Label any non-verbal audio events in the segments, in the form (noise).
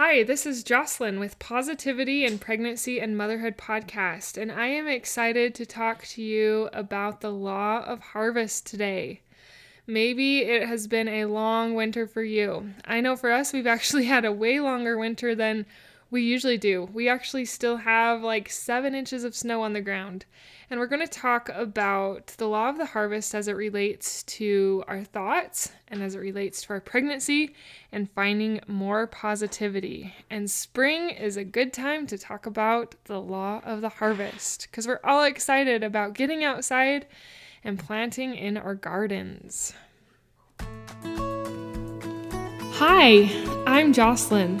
Hi, this is Jocelyn with Positivity in Pregnancy and Motherhood podcast, and I am excited to talk to you about the law of harvest today. Maybe it has been a long winter for you. I know for us, we've (laughs) actually had a way longer winter than we usually do. We actually still have like seven inches of snow on the ground. And we're going to talk about the law of the harvest as it relates to our thoughts and as it relates to our pregnancy and finding more positivity. And spring is a good time to talk about the law of the harvest because we're all excited about getting outside and planting in our gardens. Hi, I'm Jocelyn,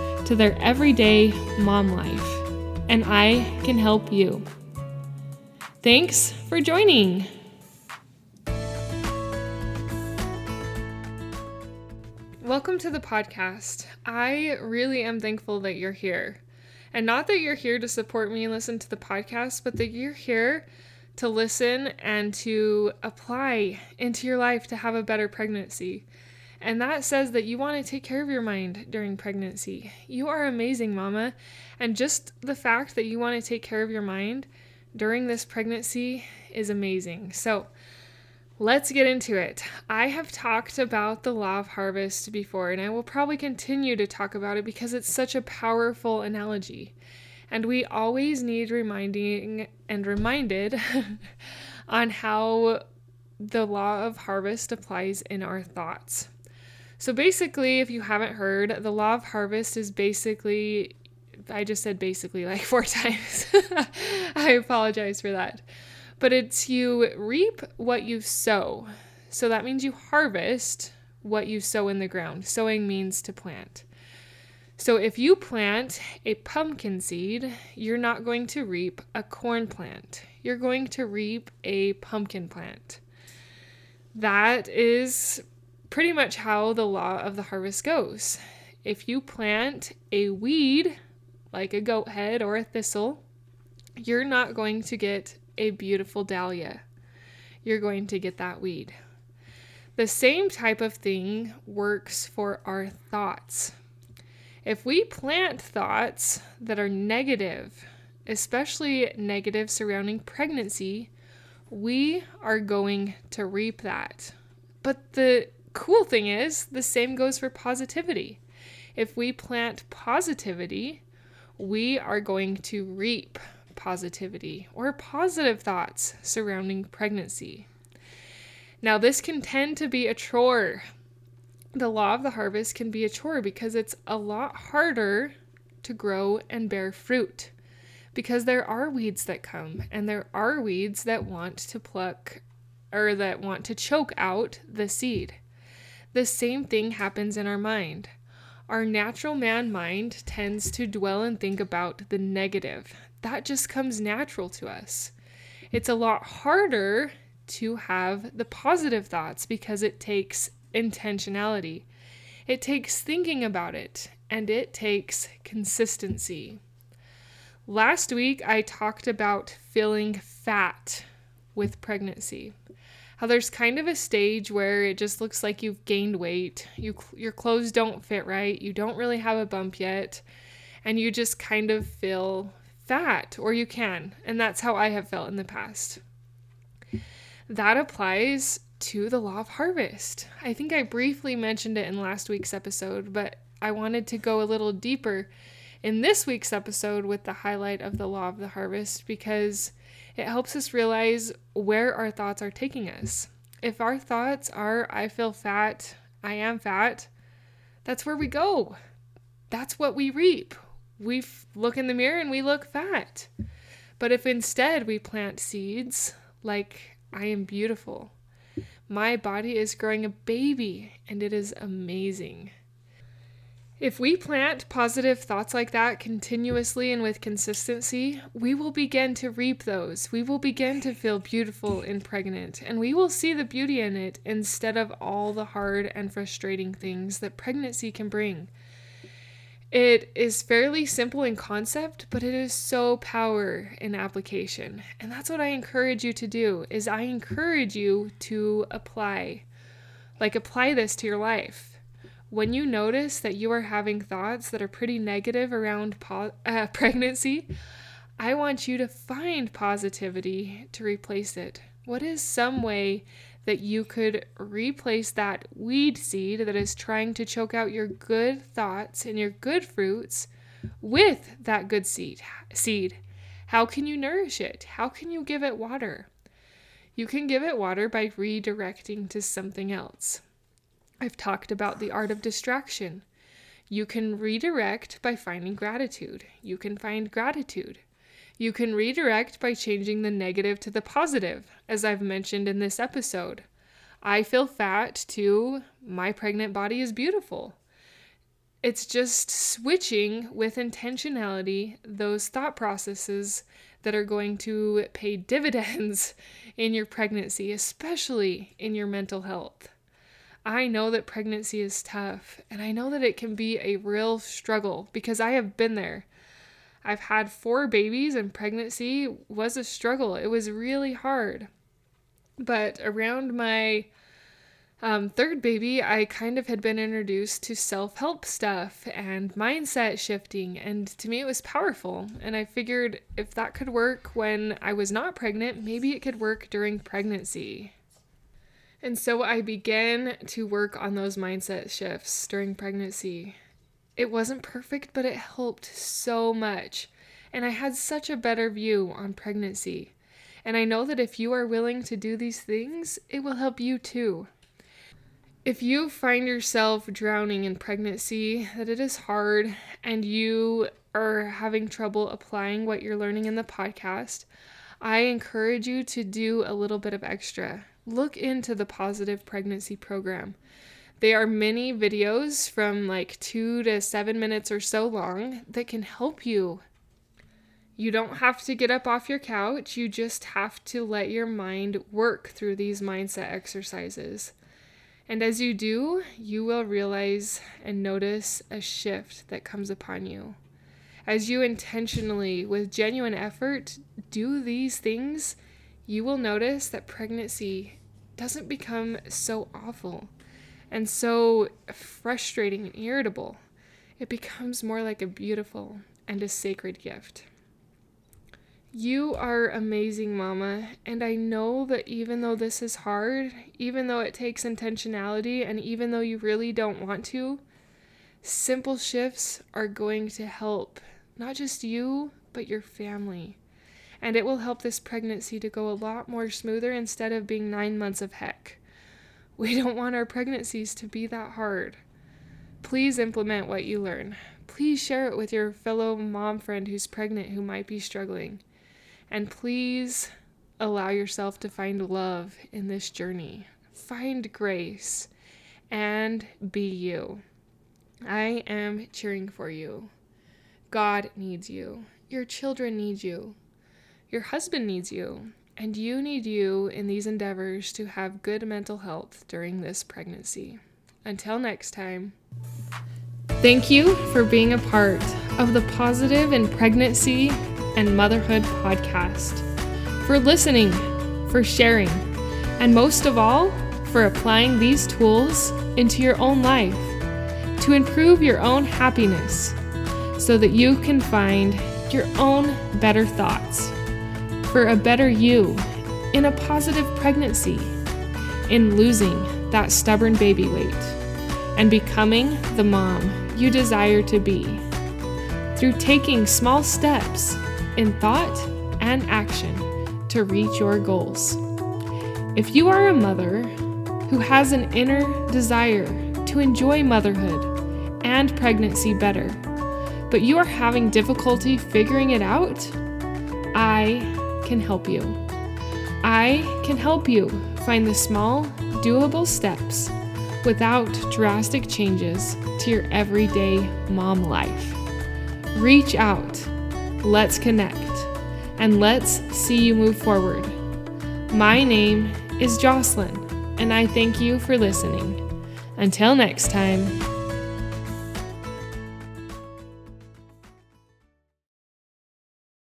to their everyday mom life. And I can help you. Thanks for joining. Welcome to the podcast. I really am thankful that you're here. And not that you're here to support me and listen to the podcast, but that you're here to listen and to apply into your life to have a better pregnancy. And that says that you want to take care of your mind during pregnancy. You are amazing, mama. And just the fact that you want to take care of your mind during this pregnancy is amazing. So, let's get into it. I have talked about the law of harvest before, and I will probably continue to talk about it because it's such a powerful analogy. And we always need reminding and reminded (laughs) on how the law of harvest applies in our thoughts. So basically, if you haven't heard, the law of harvest is basically I just said basically like (laughs) four times. (laughs) I apologize for that. But it's you reap what you sow. So that means you harvest what you sow in the ground. Sowing means to plant. So if you plant a pumpkin seed, you're not going to reap a corn plant. You're going to reap a pumpkin plant. That is pretty much how the law of the harvest goes. If you plant a weed, like a goat head or a thistle, you're not going to get a beautiful dahlia. You're going to get that weed. The same type of thing works for our thoughts. If we plant thoughts that are negative, especially negative surrounding pregnancy, we are going to reap that. But the cool thing is, the same goes for positivity. If we plant positivity, we are going to reap positivity or positive thoughts surrounding pregnancy. Now, this can tend to be a chore. The law of the harvest can be a chore because it's a lot harder to grow and bear fruit because there are weeds that come and there are weeds that want to pluck or that want to choke out the seed. The same thing happens in our mind. Our natural man mind tends to dwell and think about the negative. That just comes natural to us. It's a lot harder to have the positive thoughts because it takes intentionality. It takes thinking about it and it takes consistency. Last week, I talked about feeling fat with pregnancy how there's kind of a stage where it just looks like you've gained weight. You your clothes don't fit right. You don't really have a bump yet, and you just kind of feel fat or you can. And that's how I have felt in the past. That applies to the law of harvest. I think I briefly mentioned it in last week's episode, but I wanted to go a little deeper in this week's episode with the highlight of the law of the harvest because it helps us realize where our thoughts are taking us. If our thoughts are, I feel fat, I am fat, that's where we go. That's what we reap. We look in the mirror and we look fat. But if instead we plant seeds like, I am beautiful, my body is growing a baby and it is amazing. If we plant positive thoughts like that continuously and with consistency, we will begin to reap those. We will begin to feel beautiful and pregnant, and we will see the beauty in it instead of all the hard and frustrating things that pregnancy can bring. It is fairly simple in concept, but it is so power in application. And that's what I encourage you to do is I encourage you to apply. Like apply this to your life when you notice that you are having thoughts that are pretty negative around po- uh, (laughs) pregnancy, I want you to find positivity to replace it. What is some way that you could replace that weed seed that is trying to choke out your good thoughts and your good fruits with that good seed? Seed. How can you nourish it? How can you give it water? You can give it water by redirecting to something else. I've talked about the art of distraction. You can redirect by finding gratitude. You can find gratitude. You can redirect by changing the negative to the positive, as I've mentioned in this episode. I feel fat to my pregnant body is beautiful. It's just switching with intentionality those thought processes that are going to pay (laughs) dividends in your pregnancy, especially in your mental health. I know that pregnancy is tough and I know that it can be a real struggle because I have been there. I've had four babies and pregnancy was a struggle. It was really hard. But around my um, third baby, I kind of had been introduced to self help stuff and mindset shifting, and to me, it was powerful. And I figured if that could work when I was not pregnant, maybe it could work during pregnancy. And so I began to work on those mindset shifts during pregnancy. It wasn't perfect, but it helped so much. And I had such a better view on pregnancy. And I know that if you are willing to do these things, it will help you too. If you find yourself drowning in pregnancy, that it is hard, and you are having trouble applying what you're learning in the podcast, I encourage you to do a little bit of extra look into the Positive Pregnancy Program. There are many videos from like two to seven minutes or so long that can help you. You don't have to get up off your couch, you just have to let your mind work through these mindset exercises. And as you do, you will realize and notice a shift that comes upon you. As you intentionally, with genuine effort, do these things, you will notice that pregnancy doesn't become so awful and so frustrating and irritable. It becomes more like a beautiful and a sacred gift. You are amazing, Mama, and I know that even though this is hard, even though it takes intentionality, and even though you really don't want to, simple shifts are going to help not just you, but your family and it will help this pregnancy to go a lot more smoother instead of being nine months of heck. We don't want our pregnancies to be that hard. Please implement what you learn. Please share it with your fellow mom friend who's pregnant who might be struggling. And please allow yourself to find love in this journey. Find grace and be you. I am cheering for you. God needs you. Your children need you. Your husband needs you, and you need you in these endeavors to have good mental health during this pregnancy. Until next time. Thank you for being a part of the Positive in Pregnancy and Motherhood podcast, for listening, for sharing, and most of all, for applying these tools into your own life to improve your own happiness so that you can find your own better thoughts for a better you, in a positive pregnancy, in losing that stubborn baby weight, and becoming the mom you desire to be, through taking small steps in thought and action to reach your goals. If you are a mother who has an inner desire to enjoy motherhood and pregnancy better, but you are having difficulty figuring it out, I can help you. I can help you find the small, doable steps without drastic changes to your everyday mom life. Reach out, let's connect, and let's see you move forward. My name is Jocelyn, and I thank you for listening. Until next time,